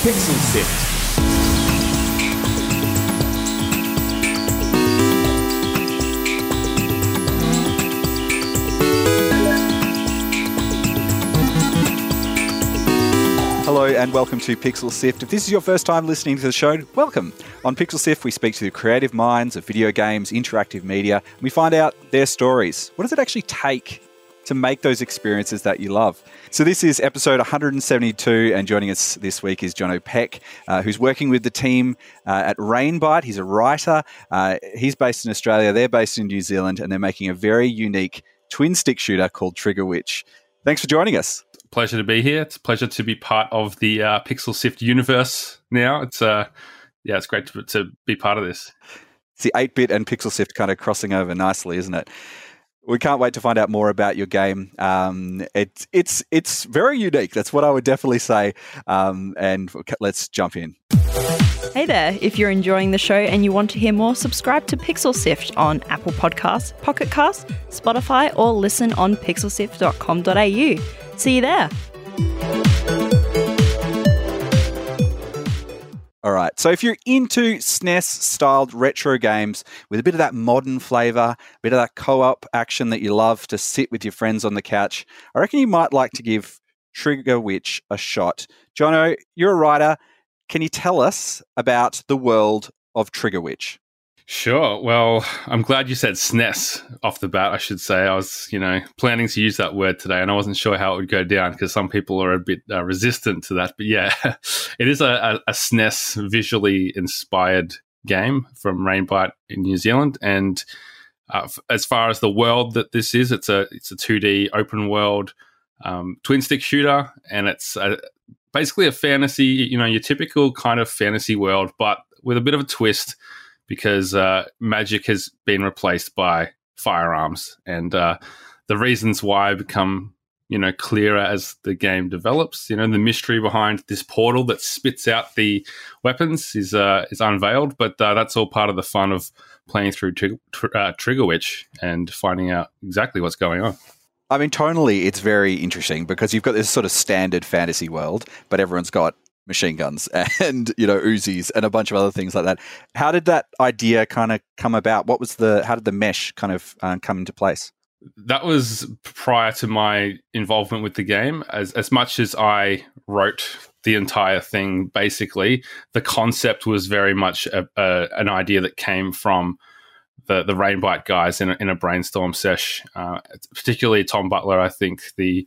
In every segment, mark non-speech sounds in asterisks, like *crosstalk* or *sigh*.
Pixel Sift. Hello and welcome to Pixel Sift. If this is your first time listening to the show, welcome. On Pixel Sift, we speak to the creative minds of video games, interactive media, and we find out their stories. What does it actually take to make those experiences that you love? So, this is episode 172, and joining us this week is Jono Pech, uh, who's working with the team uh, at Rainbite. He's a writer. Uh, he's based in Australia, they're based in New Zealand, and they're making a very unique twin stick shooter called Trigger Witch. Thanks for joining us pleasure to be here. It's a pleasure to be part of the uh, Pixel Sift universe now. It's uh, yeah, it's great to, to be part of this. It's the 8 bit and Pixel Sift kind of crossing over nicely, isn't it? We can't wait to find out more about your game. Um, it's it's it's very unique. That's what I would definitely say. Um, and let's jump in. Hey there! If you're enjoying the show and you want to hear more, subscribe to Pixel Sift on Apple Podcasts, Pocket Casts, Spotify, or listen on pixelsift.com.au. See you there. All right. So if you're into SNES styled retro games with a bit of that modern flavor, a bit of that co op action that you love to sit with your friends on the couch, I reckon you might like to give Trigger Witch a shot. Jono, you're a writer. Can you tell us about the world of Trigger Witch? Sure. Well, I'm glad you said SNES off the bat. I should say I was, you know, planning to use that word today, and I wasn't sure how it would go down because some people are a bit uh, resistant to that. But yeah, *laughs* it is a, a, a, SNES visually inspired game from Rainbite in New Zealand, and uh, as far as the world that this is, it's a it's a 2D open world um, twin stick shooter, and it's a, basically a fantasy, you know, your typical kind of fantasy world, but with a bit of a twist because uh, magic has been replaced by firearms, and uh, the reasons why become you know clearer as the game develops. You know, the mystery behind this portal that spits out the weapons is uh, is unveiled, but uh, that's all part of the fun of playing through tr- tr- uh, Trigger Witch and finding out exactly what's going on. I mean, tonally, it's very interesting because you've got this sort of standard fantasy world, but everyone's got machine guns *laughs* and you know Uzis and a bunch of other things like that. How did that idea kind of come about? What was the how did the mesh kind of uh, come into place? That was prior to my involvement with the game. As as much as I wrote the entire thing, basically, the concept was very much a, a, an idea that came from the the Rainbite guys in a, in a brainstorm sesh. Uh, particularly Tom Butler, I think the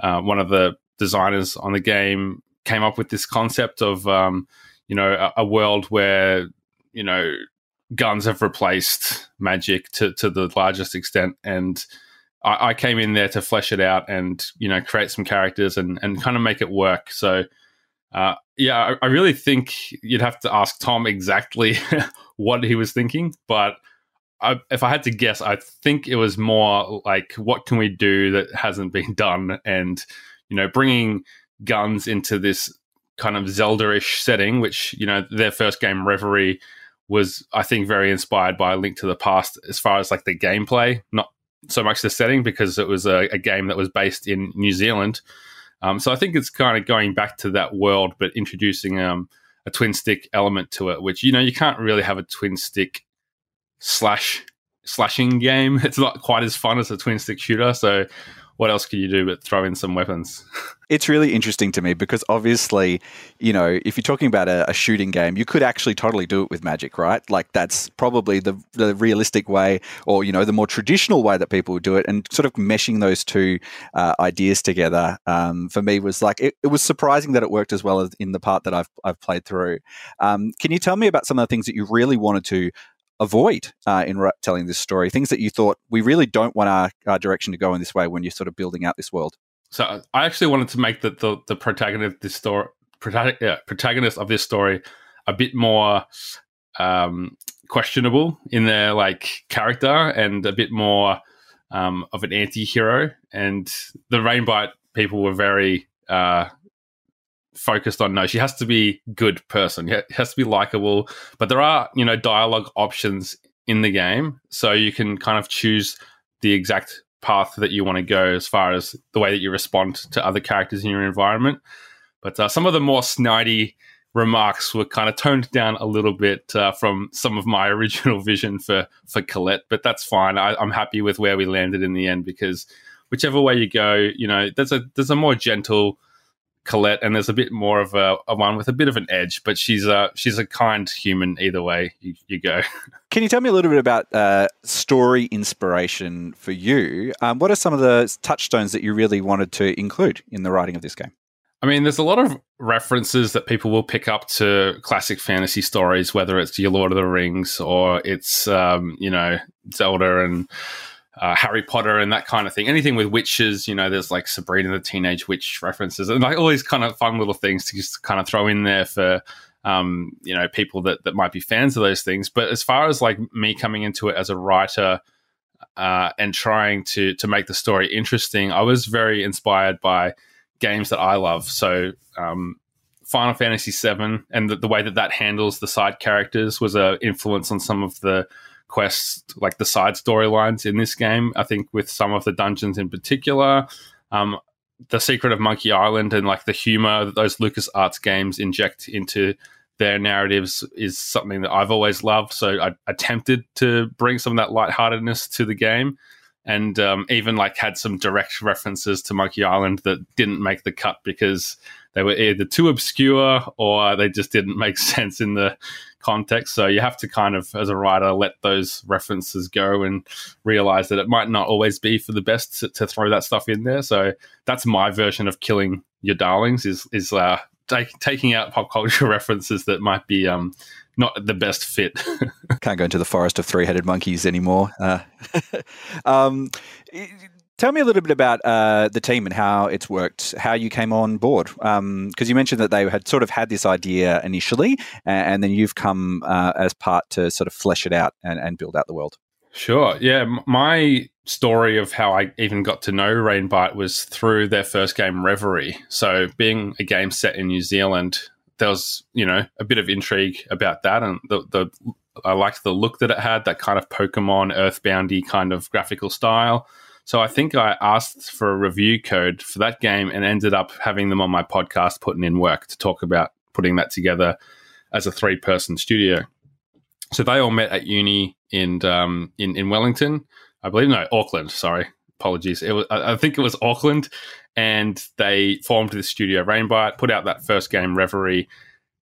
uh, one of the designers on the game came up with this concept of um, you know a, a, world where you know guns have replaced magic to to the largest extent, and I, I came in there to flesh it out and you know create some characters and and kind of make it work. So. Uh, yeah, I, I really think you'd have to ask Tom exactly *laughs* what he was thinking, but I, if I had to guess, I think it was more like, what can we do that hasn't been *laughs* done? And, you know, bringing guns into this kind of Zelda-ish setting, which you know their first game Reverie was, I think, very inspired by a Link to the Past as far as like the gameplay, not so much the setting because it was a, a game that was based in New Zealand. Um, so I think it's kind of going back to that world, but introducing um, a twin stick element to it, which you know you can't really have a twin stick slash slashing game. *laughs* It's not quite as fun as a twin stick shooter. So what else can you do but throw in some weapons? *laughs* it's really interesting to me because obviously, you know, if you're talking about a, a, shooting game, you could actually totally do it with magic, right? Like that's probably the, the realistic way, or you know, the more traditional way that people would do it, and sort of meshing those two uh, ideas together um, for me was like it, it, was surprising that it worked as well as in the part that I've I've played through. Um, can you tell me about some of the things that you really wanted to avoid uh, in telling this story? Things that you thought we really don't want our, our, direction to go in this way when you're sort of building out this world. So I actually wanted to make the the, the protagonist this story protagonist, yeah, protagonist of this story a bit more um, questionable in their like character and a bit more um, of an anti-hero. And the Rainbite people were very uh, focused on no she has to be good person. It has to be likable. But there are you know dialogue options in the game. So you can kind of choose the exact path that you want to go as far as the way that you respond to other characters in your environment. But uh, some of the more snidey remarks were kind of toned down a little bit uh, from some of my *laughs* original vision for for Colette, but that's fine. I, I'm happy with where we landed in the end because whichever way you go, you know, there's a there's a more gentle Colette, and there's a bit more of a, a, one with a bit of an edge, but she's a she's a kind human either way you, you go. *laughs* Can you tell me a little bit about uh, story inspiration for you? Um, what are some of the touchstones that you really wanted to include in the writing of this game? I mean, there's a lot of references that people will pick up to classic fantasy stories, whether it's your Lord of the Rings or it's um, you know Zelda and uh, Harry Potter and that kind of thing. Anything with witches, you know, there's like Sabrina the Teenage Witch references and like all these kind of fun little things to just kind of throw in there for, um, you know, people that, that might be fans of those things. But as far as like me coming into it as a writer uh, and trying to to make the story interesting, I was very inspired by games that I love. So, um, Final Fantasy VII and the, the way that that handles the side characters was an influence on some of the quests, like the side storylines in this game. I think with some of the dungeons in particular, um, the secret of Monkey Island and like the humor that those LucasArts games inject into their narratives is something that I've always loved. So I attempted to bring some of that lightheartedness to the game, and um, even like had some direct references to Monkey Island that didn't make the cut because they were either too obscure or they just didn't make *laughs* sense in the context. So you have to kind of, as a writer, let those references go and realize that it might not always be for the best to, to throw that stuff in there. So that's my version of killing your darlings is is uh, take, taking out pop culture *laughs* references that might be um, not the best fit. *laughs* Can't go into the forest of three headed monkeys anymore. Uh, um, Tell me a little bit about uh, the team and how it's worked, how you came on board. Because um, you mentioned that they had sort of had this idea initially, and, then you've come uh, as part to sort of flesh it out and, and build out the world. Sure. Yeah. My story of how I even got to know Rainbite was through their first game, Reverie. So, being a game set in New Zealand, there was, you know, a bit of intrigue about that. And the, the I liked the look that it had, that kind of Pokemon, Earthboundy kind of graphical style. So I think I asked for a review code for that game and ended up having them on my podcast, putting in work to talk about putting that together as a three person studio. So they all met at uni in um, in in Wellington, I believe. No, Auckland. Sorry, apologies. It was I think it was Auckland, and they formed the studio Rainbite, put out that first game Reverie,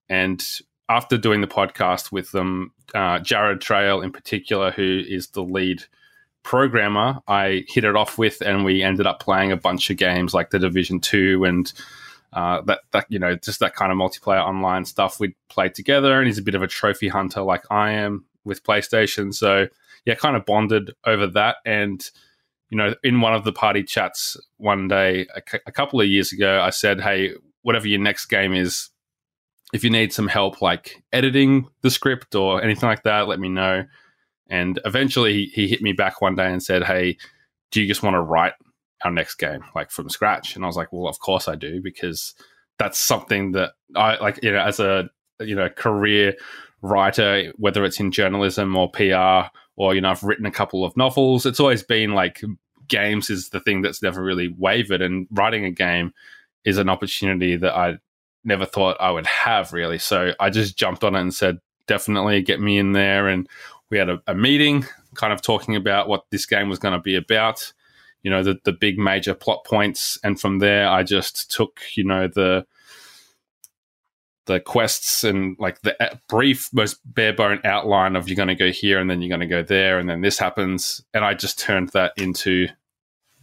and after doing the podcast with them, uh, Jared Trail in particular, who is the lead programmer I hit it off with, and we ended up playing a bunch of games like the Division Two and uh, that that you know just that kind of multiplayer online stuff we'd play together. And he's a bit of a trophy hunter like I am with PlayStation, so yeah, kind of bonded over that. And you know, in one of the party chats one day a couple of years ago, I said, "Hey, whatever your next game is." If you need some help, like editing the script or anything like that, let me know. And eventually he, hit me back one day and said, Hey, do you just want to write our next game like from scratch? And I was like, Well, of course I do, because that's something that I like, you know, as a, you know, career writer, whether it's in journalism or PR, or, you know, I've written a couple of novels, it's always been like games is the thing that's never really wavered. And writing a game is an opportunity that I never thought I would have really. So I just jumped on it and said, definitely get me in there. And we had a, a meeting kind of talking about what this game was going to be about you know the, the big major plot points. And from there i just took you know the the quests and like the brief most bare bone outline of you're going to go here and then you're going to go there and then this happens. And i just turned that into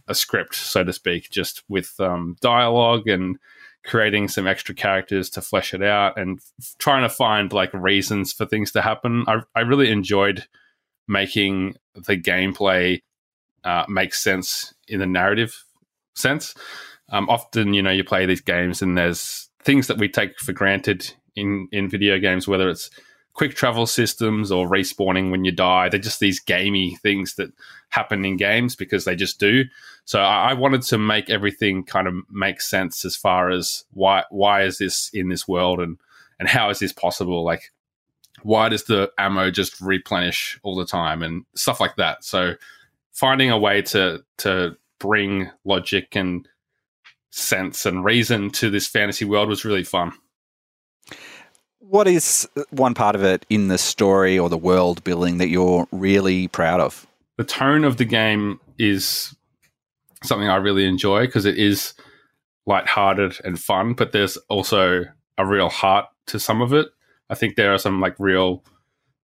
a script so to speak just with um, dialogue and creating some extra characters to flesh it out and f- trying to find like reasons for things to happen. I, I really enjoyed making the gameplay uh, make sense in the narrative sense. Um, often, you know, you play these games and there's things that we take for granted in in video games, whether it's quick travel systems or respawning when you die. They're just these gamey things that happen in games because they just do. So I, I wanted to make everything kind of make sense as far as why why is this in this world and and how is this possible? Like why does the ammo just replenish all the time and stuff like that? So finding a way to to bring logic and sense and reason to this fantasy world was really fun. What is one part of it in the story or the world building that you're really proud of? The tone of the game is something I really enjoy because it is lighthearted and fun, but there's also a real heart to some of it. I think there are some like real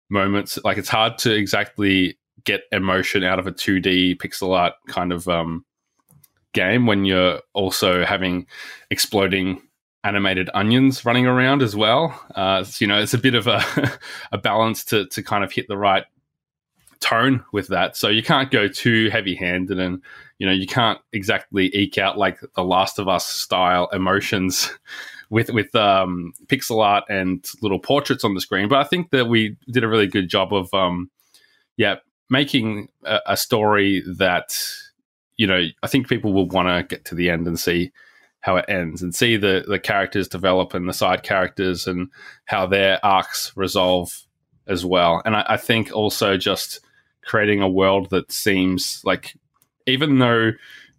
moments. Like it's hard to exactly get emotion out of a 2D pixel art kind of um, game when you're also having exploding animated onions running around as well. Uh, you know, it's a bit of a, *laughs* a balance to to kind of hit the right tone with that. So you can't go too heavy handed and you know you can't exactly eke out like the Last of Us style emotions *laughs* with with um, pixel art and little portraits on the screen. But I think that we did a really good job of um, yeah making a, a story that you know I think people will want to get to the end and see how it ends and see the the characters develop and the side characters and how their arcs resolve as well. And I, I think also just creating a world that seems like even though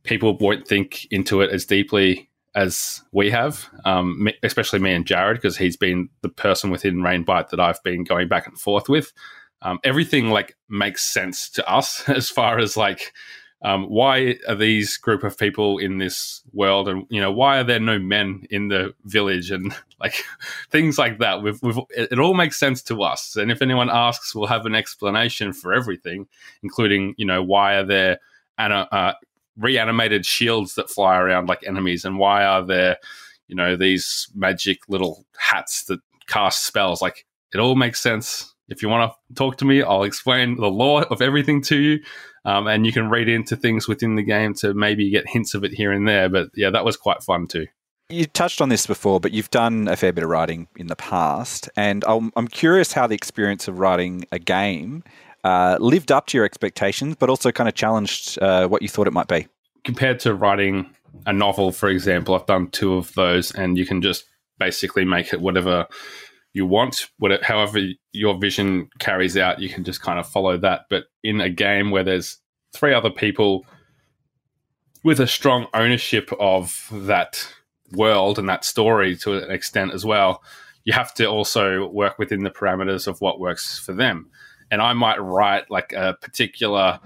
people won't think into it as deeply as we have, um, especially me and Jared, because he's been the person within Rainbite that I've been going back and forth with. Um, everything like makes sense to us *laughs* as far as like um, why are these group of people in this world, and you know why are there no men in the village, and *laughs* like *laughs* things like that. We've, we've, it all makes sense to us, and if anyone asks, we'll have an explanation for everything, including you know why are there uh, reanimated shields that fly around like enemies, and why are there, you know, these magic little hats that cast spells? Like it all makes sense. If you want to talk to me, I'll explain the lore of everything to you, um, and you can read into things within the game to maybe get hints of it here and there. But yeah, that was quite fun too. You touched on this before, but you've done a fair bit of writing in the past, and I'm, I'm curious how the experience of writing a game uh, lived up to your expectations, but also kind of challenged uh, what you thought it might be compared to writing a novel, for example, I've done two of those, and you can just basically make it whatever you want, whatever, however your vision carries out, you can just kind of follow that. But in a game where there's three other people with a strong ownership of that world and that story to an extent as well, you have to also work within the parameters of what works for them. And I might write like a particular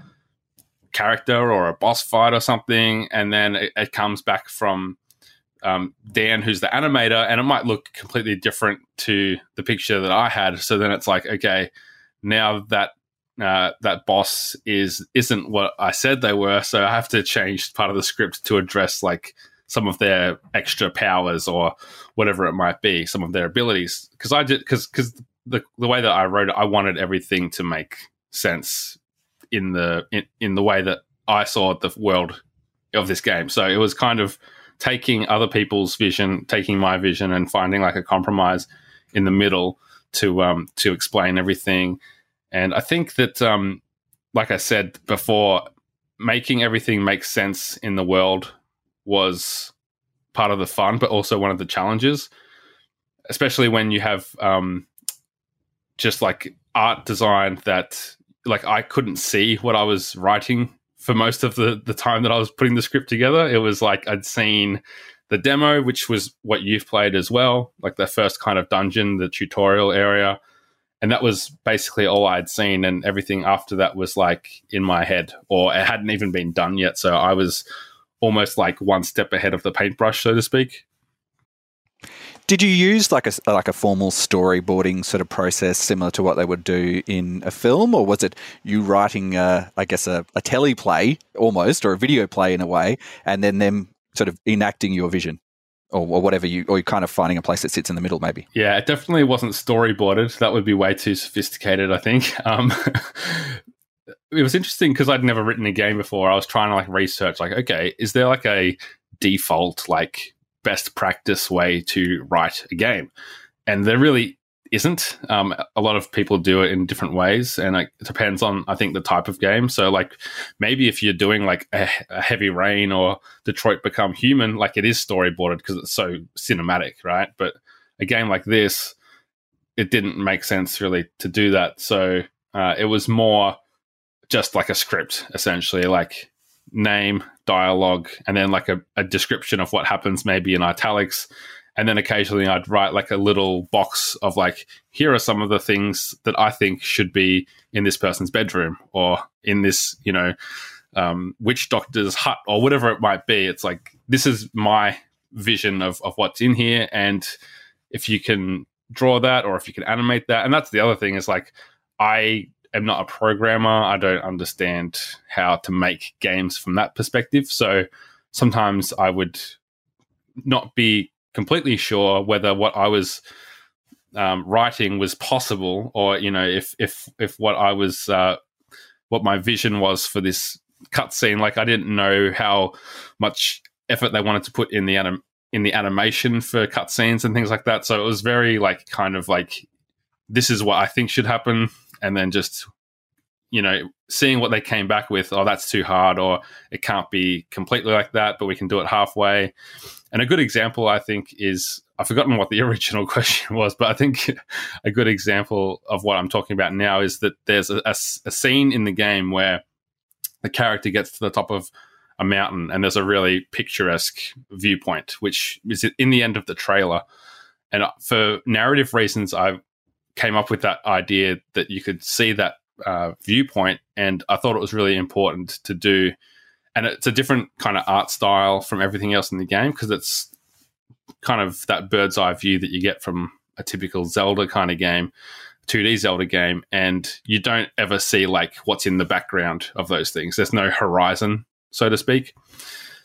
character or a boss fight or something, and then it, it comes back from um, Dan, who's the animator, and it might look completely different to the picture that I had. So then it's like, okay, now that uh, that boss is isn't what I said they were, so I have to change part of the script to address like some of their extra powers or whatever it might be, some of their abilities. Because I did because because the the way that I wrote it, I wanted everything to make sense in the in, in the way that I saw the world of this game. So it was kind of taking other people's vision, taking my vision, and finding like a compromise in the middle to um, to explain everything. And I think that, um, like I said before, making everything make sense in the world was part of the fun, but also one of the challenges, especially when you have um, just like art design that like I couldn't see what I was writing for most of the the time that I was putting the script together. It was like I'd seen the demo, which was what you've played as well, like the first kind of dungeon, the tutorial area. And that was basically all I'd seen, and everything after that was like in my head, or it hadn't even been done yet. So I was almost like one step ahead of the paintbrush, so to speak. Did you use like a like a formal storyboarding sort of process similar to what they would do in a film, or was it you writing, a, I guess, a, a teleplay almost, or a video play in a way, and then them sort of enacting your vision? Or, or, whatever you, or you're kind of finding a place that sits in the middle, maybe. Yeah, it definitely wasn't storyboarded. That would be way too sophisticated, I think. *laughs* Um, it was interesting because I'd never written a game before. I was trying to like research, like, okay, is there like a default like best practice way to write a game. And there really isn't. Um, a lot of people do it in different ways, and it depends on, I think, the type of game. So, like, maybe if you're doing like a, a Heavy Rain or Detroit Become Human, like it is storyboarded because it's so cinematic, right? But a game like this, it didn't make sense really to do that. So uh, it was more just like a script, essentially, like name, dialogue, and then like a, a description of what happens, maybe in italics, and then occasionally I'd write like a little box of like, here are some of the things that I think should be in this person's bedroom or in this, you know, um, witch doctor's hut or whatever it might be. It's like, this is my vision of, of what's in here. And if you can draw that or if you can animate that, and that's the other thing is like, I am not a programmer. I don't understand how to make games from that perspective. So sometimes I would not be completely sure whether what I was um, writing was possible, or you know, if if if what I was uh, what my vision was for this cutscene. Like I didn't know how much effort they wanted to put in the anim- in the animation for cutscenes and things like that. So it was very like kind of like this is what I think should happen, and then just you know seeing what they came back with. Oh, that's too hard, or it can't be completely like that, but we can do it halfway. And a good example, I think, is I've forgotten what the *laughs* original question was, but I think *laughs* a good example of what I'm talking about now is that there's a, a, a scene in the game where the character gets to the top of a mountain and there's a really picturesque viewpoint, which is in the end of the trailer. And for narrative reasons, I came up with that idea that you could see that uh, viewpoint, and I thought it was really important to do. And it's a different kind of art style from everything else in the game because it's kind of that bird's eye view that you get from a typical Zelda kind of game, 2D Zelda game, and you don't ever see like what's in the background of those things. There's no horizon, so to speak.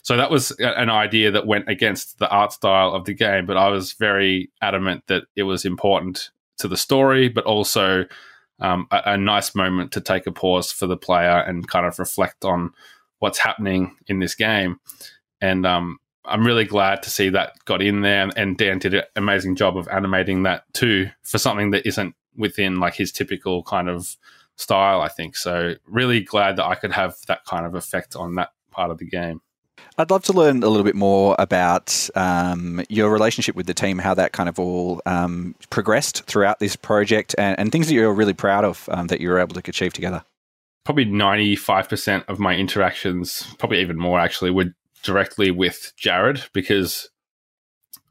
So that was an idea that went against the art style of the game, but I was very adamant that it was important to the story, but also um, a, a, nice moment to take a pause for the player and kind of reflect on what's happening in this game. And um, I'm really glad to see that got in there. And Dan did an amazing job of animating that too for something that isn't within like his typical kind of style, I think. So, really glad that I could have that kind of effect on that part of the game. I'd love to learn a little bit more about um, your relationship with the team, how that kind of all um, progressed throughout this project, and, and, things that you're really proud of um, that you were able to achieve together. Probably 95% of my interactions, probably even more actually, were directly with Jared because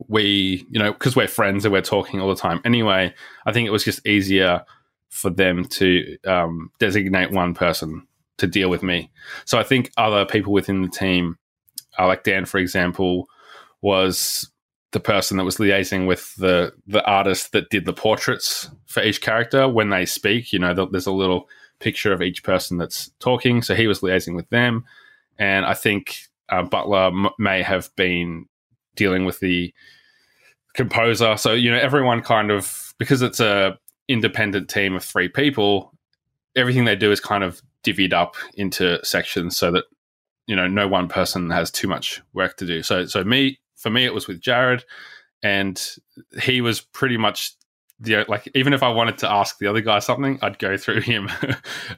we, you know, because we're friends and we're talking all the time anyway, I think it was just easier for them to um, designate one person to deal with me. So I think other people within the team like Dan, for example, was the person that was liaising with the the artist that did the portraits for each character when they speak. You know, there's a little picture of each person that's talking, so he was liaising with them, and I think uh, Butler m- may have been dealing with the composer. So you know, everyone kind of because it's a independent team of three people, everything they do is kind of divvied up into sections so that you know no one person has too much work to do. So so me for me it was with Jared, and he was pretty much the like even if I wanted to ask the other guy something, I'd go through *laughs* him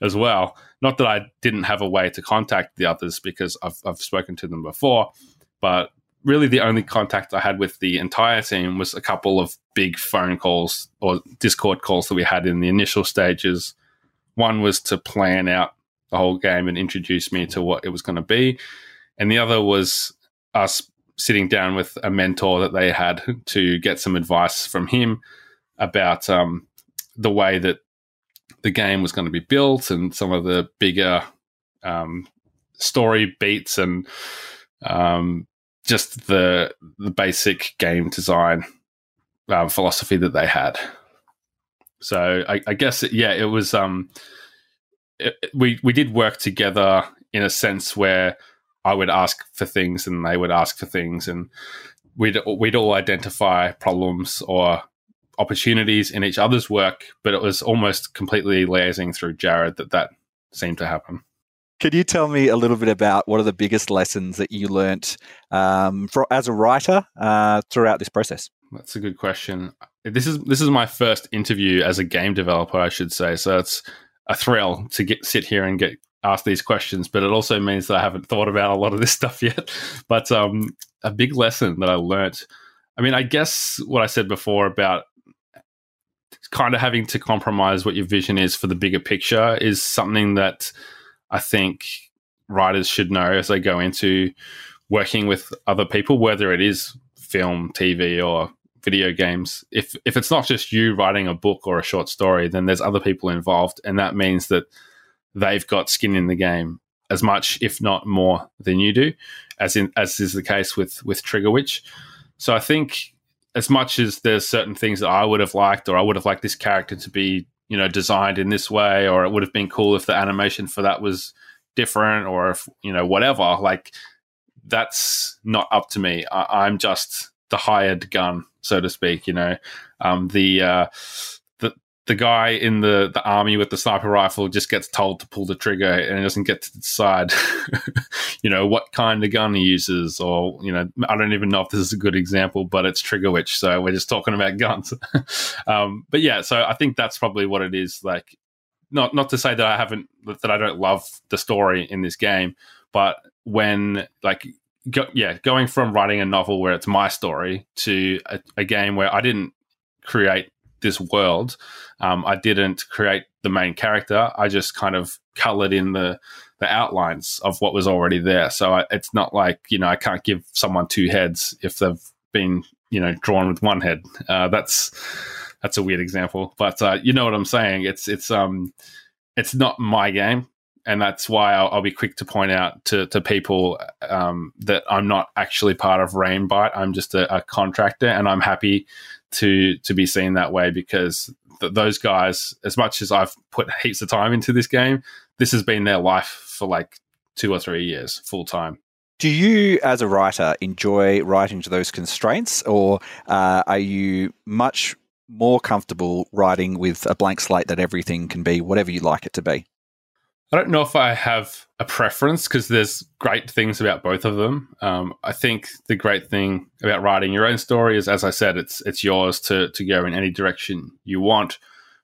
as well. Not that I didn't have a way to contact the others because I've I've spoken to them before, but really the only contact I had with the entire team was a couple of big phone calls or Discord calls that we had in the initial stages. One was to plan out the whole game and introduced me to what it was going to be. And the other was us sitting down with a mentor that they had to get some advice from him about um, the way that the game was going to be built and some of the bigger um, story beats and um, just the the basic game design uh, philosophy that they had. So I, I guess yeah, it was um, we we did work together in a sense where I would ask for things and they would ask for things, and we'd we'd all identify problems or opportunities in each other's work, but it was almost completely liaising through Jared that that seemed to happen. Could you tell me a little bit about what are the biggest lessons that you learnt um, for, as a writer uh, throughout this process? That's a good question. This is this is my first interview as a game developer, I should say. So it's a thrill to get sit here and get asked these questions, but it also means that I haven't thought about a lot of this *laughs* stuff yet. But um, a big lesson that I learnt. I mean, I guess what I said before about kind of having to compromise what your vision is for the bigger picture is something that I think writers should know as they go into working with other people, whether it is film, TV, or video games. If if it's not just you writing a book or a short story, then there's other people involved, and that means that they've got skin in the game as much, if not more, than you do, as in as is the case with with Trigger Witch. So I think as much as there's certain things that I would have liked, or I would have liked this character to be, you know, designed in this way, or it would have been cool if the animation for that was different, or if you know whatever. Like that's not up to me. I, am just the hired gun, so to speak. You know, um, the uh, the guy in the, the army with the sniper rifle just gets told to pull the trigger and doesn't get to decide, *laughs* you know, what kind of gun he uses. Or, you know, I don't even know if this is a good example, but it's Trigger Witch. So we're just talking about guns. *laughs* um, but yeah, so I think that's probably what it is. Like, not, not to say that I haven't, that I don't love the story in this game, but when, like, Go, yeah, going from writing a novel where it's my story to a, a, game where I didn't create this world. Um, I didn't create the main character. I just kind of colored in the the outlines of what was already there. So I, it's not like you know I can't give someone two heads if they've been you know drawn with one head. Uh, that's that's a weird example, but uh, you know what I'm saying. It's it's um it's not my game. And that's why I'll, I'll be quick to point out to, to people um, that I'm not actually part of Rainbite. I'm just a, a contractor, and I'm happy to to be seen that way because th- those guys, as much as I've put heaps of time into this game, this has been their life for like two or three years full time. Do you, as a writer, enjoy writing to those constraints, or uh, are you much more comfortable writing with a blank slate that everything can be whatever you like it to be? I don't know if I have a preference because there's great things about both of them. Um, I think the great thing about writing your own story is, as I said, it's it's yours to to go in any direction you want.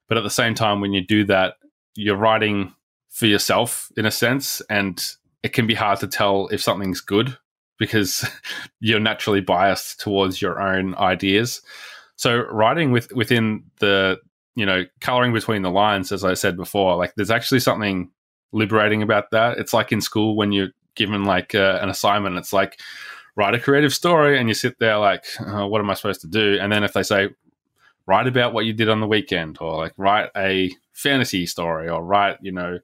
But at the same time, when you do that, you're writing for yourself in a sense, and it can be hard to tell if something's good because *laughs* you're naturally biased towards your own ideas. So writing with within the you know coloring between the lines, as I said before, like there's actually something liberating about that. It's like in school when you're given like uh, an assignment. It's like write a creative story, and you sit there like, oh, what am I supposed to do? And then if they say write about what you did on the weekend, or like write a fantasy story, or write you know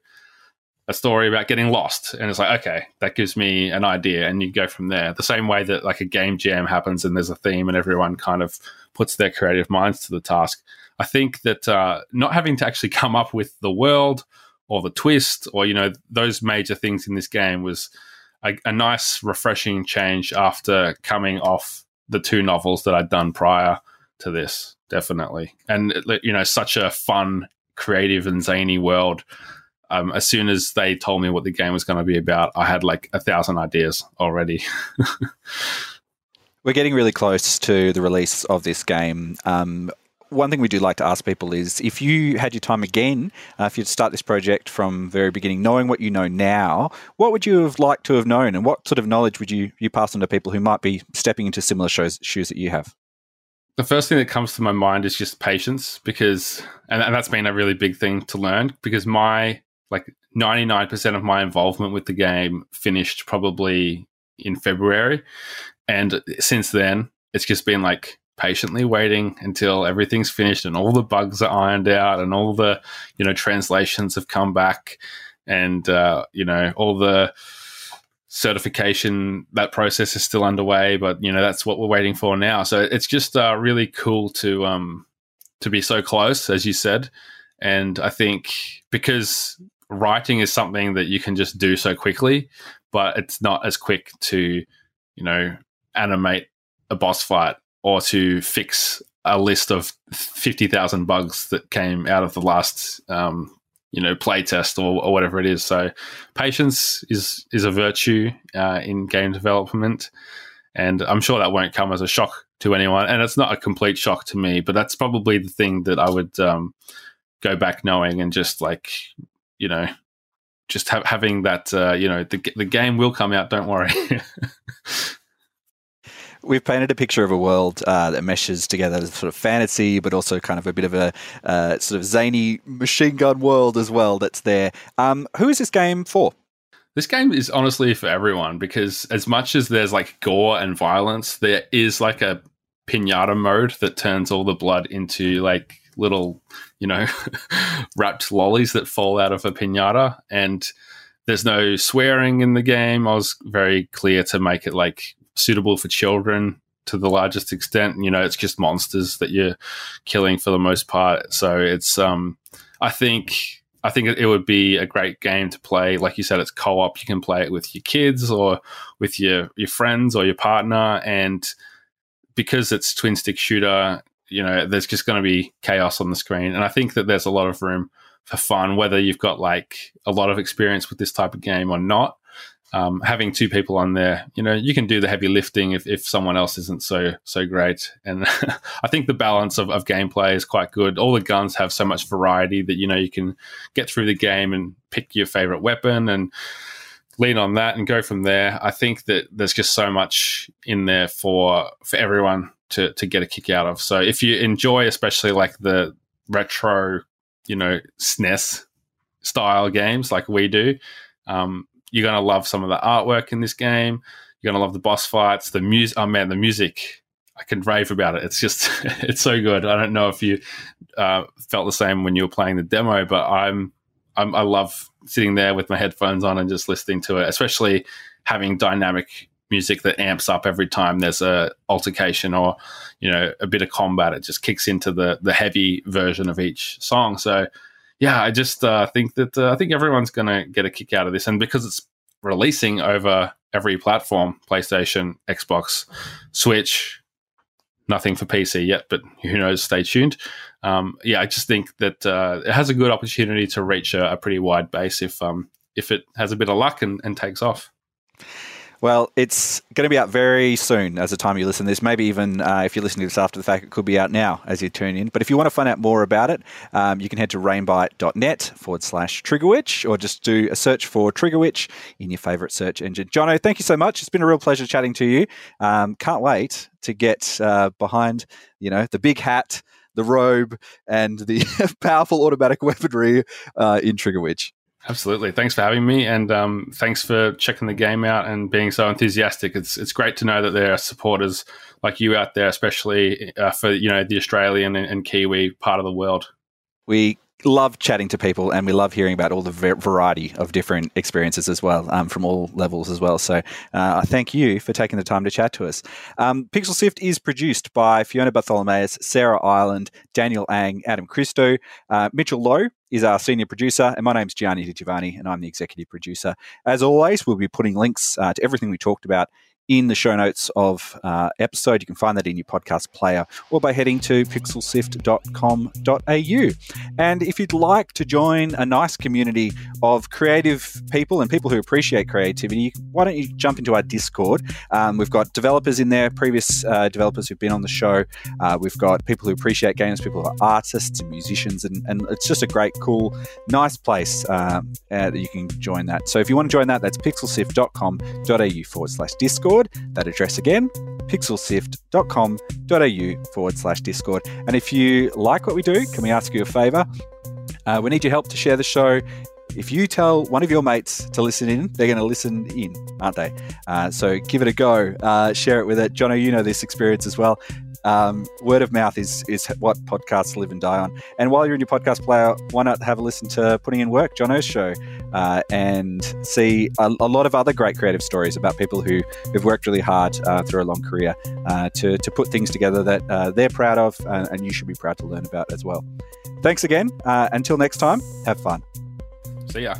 a story about getting lost, and it's like okay, that gives me an idea, and you go from there. The same way that like a game jam happens, and there's a theme, and everyone kind of puts their creative minds to the task. I think that uh, not having to actually *laughs* come up with the world or the twist or you know those major things in this game was a, a nice refreshing change after coming off the two novels that I'd done prior to this definitely. And you know such a fun creative and zany world. Um, as soon as they told me what the game was going to be about i had like a thousand ideas already. *laughs* We're getting really close to the release of this game. Um, one thing we do like to ask people is if you had your time again, uh, if you'd start this project from very beginning, knowing what you know now, what would you have liked to have known, and what sort of knowledge would you you pass on to people who might be stepping into similar shows, shoes that you have? The first thing that comes to my mind is just patience, because and, and that's been a really big thing to learn. Because my like ninety nine percent of my involvement with the game finished probably in February, and since then it's just been like patiently waiting until everything's finished and all the bugs are ironed out and all the you know translations have come back and uh, you know all the certification that process is still underway but you know that's what we're waiting for now. So it's just uh, really cool to um to be so close as you said. And i think because writing is something that you can just do so quickly but it's not as quick to you know animate a boss fight or to fix a list of 50,000 bugs that came out of the last um, you know playtest or, or whatever it is. So patience is is a virtue uh, in game development. And i'm sure that won't come as a shock to anyone. And it's not a complete shock to me but that's probably the thing that i would um, go back knowing and just like you know just ha- having that uh, you know the, the game will come out don't worry *laughs* we've painted a picture of a world uh, that meshes together sort of fantasy, but also kind of a bit of a uh, sort of zany machine gun world as well that's there. Um, who is this game for? This game is honestly for everyone because as much as there's like gore and violence, there is like a pinata mode that turns all the blood into like little, you know, *laughs* wrapped lollies that fall out of a pinata. And there's no swearing in the game. I was very clear to make it like suitable for children to the largest extent. You know, it's just monsters that you're killing for the most part. So it's, um, I think I think it would be a great game to play. Like you said, it's co-op. You can play it with your kids or with your your friends or your partner, and because it's twin stick shooter, you know, there's just going to be chaos on the screen. And I think that there's a lot of room for fun, whether you've got like a lot of experience with this type of game or not um, having two people on there, you know, you can do the heavy lifting if, if someone else isn't so so great. And *laughs* I think the balance of, of gameplay is quite good. All the guns have so much variety that you know you can get through the game and pick your favorite weapon and lean on that and go from there. I think that there's just so much in there for for everyone to to get a kick out of. So if you enjoy, especially like the retro, you know, SNES style games like we do. Um, you're going to love some of the artwork in this game. You're going to love the boss fights, the music. Oh man, the music! I can rave about it. It's just *laughs* it's so good. I don't know if you uh, felt the same when you were playing the demo, but I'm, I'm I love sitting there with my headphones on and just listening to it, especially having dynamic music that amps up every time there's a altercation or you know a bit of combat it just kicks into the the heavy version of each song so yeah, I just uh, think that uh, I think everyone's going to get a kick out of this, and because it's releasing over every platform PlayStation, Xbox, Switch, nothing for PC yet, but who knows? Stay tuned. Um, yeah, I just think that uh, it has a good opportunity to reach a, a pretty wide base if um, if it has a bit of luck and, and takes off. Well, it's going to be out very soon as the time you listen to this. Maybe even uh, if you're listening to this after the fact, it could be out now as you tune in. But if you want to find out more about it, um, you can head to rainbite.net forward slash Triggerwitch or just do a search for Triggerwitch in your favourite search engine. Jono, thank you so much. It's been a real pleasure chatting to you. Um, can't wait to get uh, behind, you know, the big hat, the robe, and the *laughs* powerful automatic weaponry uh, in Triggerwitch. Absolutely. Thanks for having me, and um, thanks for checking the game out and being so enthusiastic. It's it's great to know that there are supporters like you out there, especially uh, for you know the Australian and, and Kiwi part of the world. We love chatting to people and we love hearing about all the variety of different experiences as well um, from all levels as well. So uh, thank you for taking the time to chat to us. Um, Pixel Sift is produced by Fiona Bartholomaeus, Sarah Ireland, Daniel Ang, Adam Christou. Uh, Mitchell Loh is our senior producer, and my name's Gianni Di Giovanni, and I'm the executive producer. As always, we'll be putting links uh, to everything we talked about in the show notes of uh, episode. You can find that in your podcast player or by heading to pixelsift.com.au. And if you'd like to join a nice community of creative people and people who appreciate creativity, why don't you jump into our Discord? Um, we've got developers in there, previous uh, developers who've been on the show. Uh, we've got people who appreciate games, people who are artists and musicians, and, and it's just a great, cool, nice place um, uh, that you can join that. So if you want to join that, that's pixelsift.com.au forward slash Discord. Discord. That address again, pixelsift.com.au forward slash Discord. And if you like what we do, can we ask you a favor? Uh, we need your help to share the show. If you tell one of your mates to listen in, they're going to listen in, aren't they? Uh, so give it a go. Uh, share it with it. Jono, you know this experience as well. Um, word of mouth is is what podcasts live and die on. And while you're in your podcast player, why not have a listen to Putting in Work, Jono's show, uh, and see a, a, lot of other great creative stories about people who have worked really hard uh, through a long career uh, to to put things together that uh, they're proud of, uh, and you should be proud to learn about as well. Thanks again. Uh, until next time, have fun. See ya.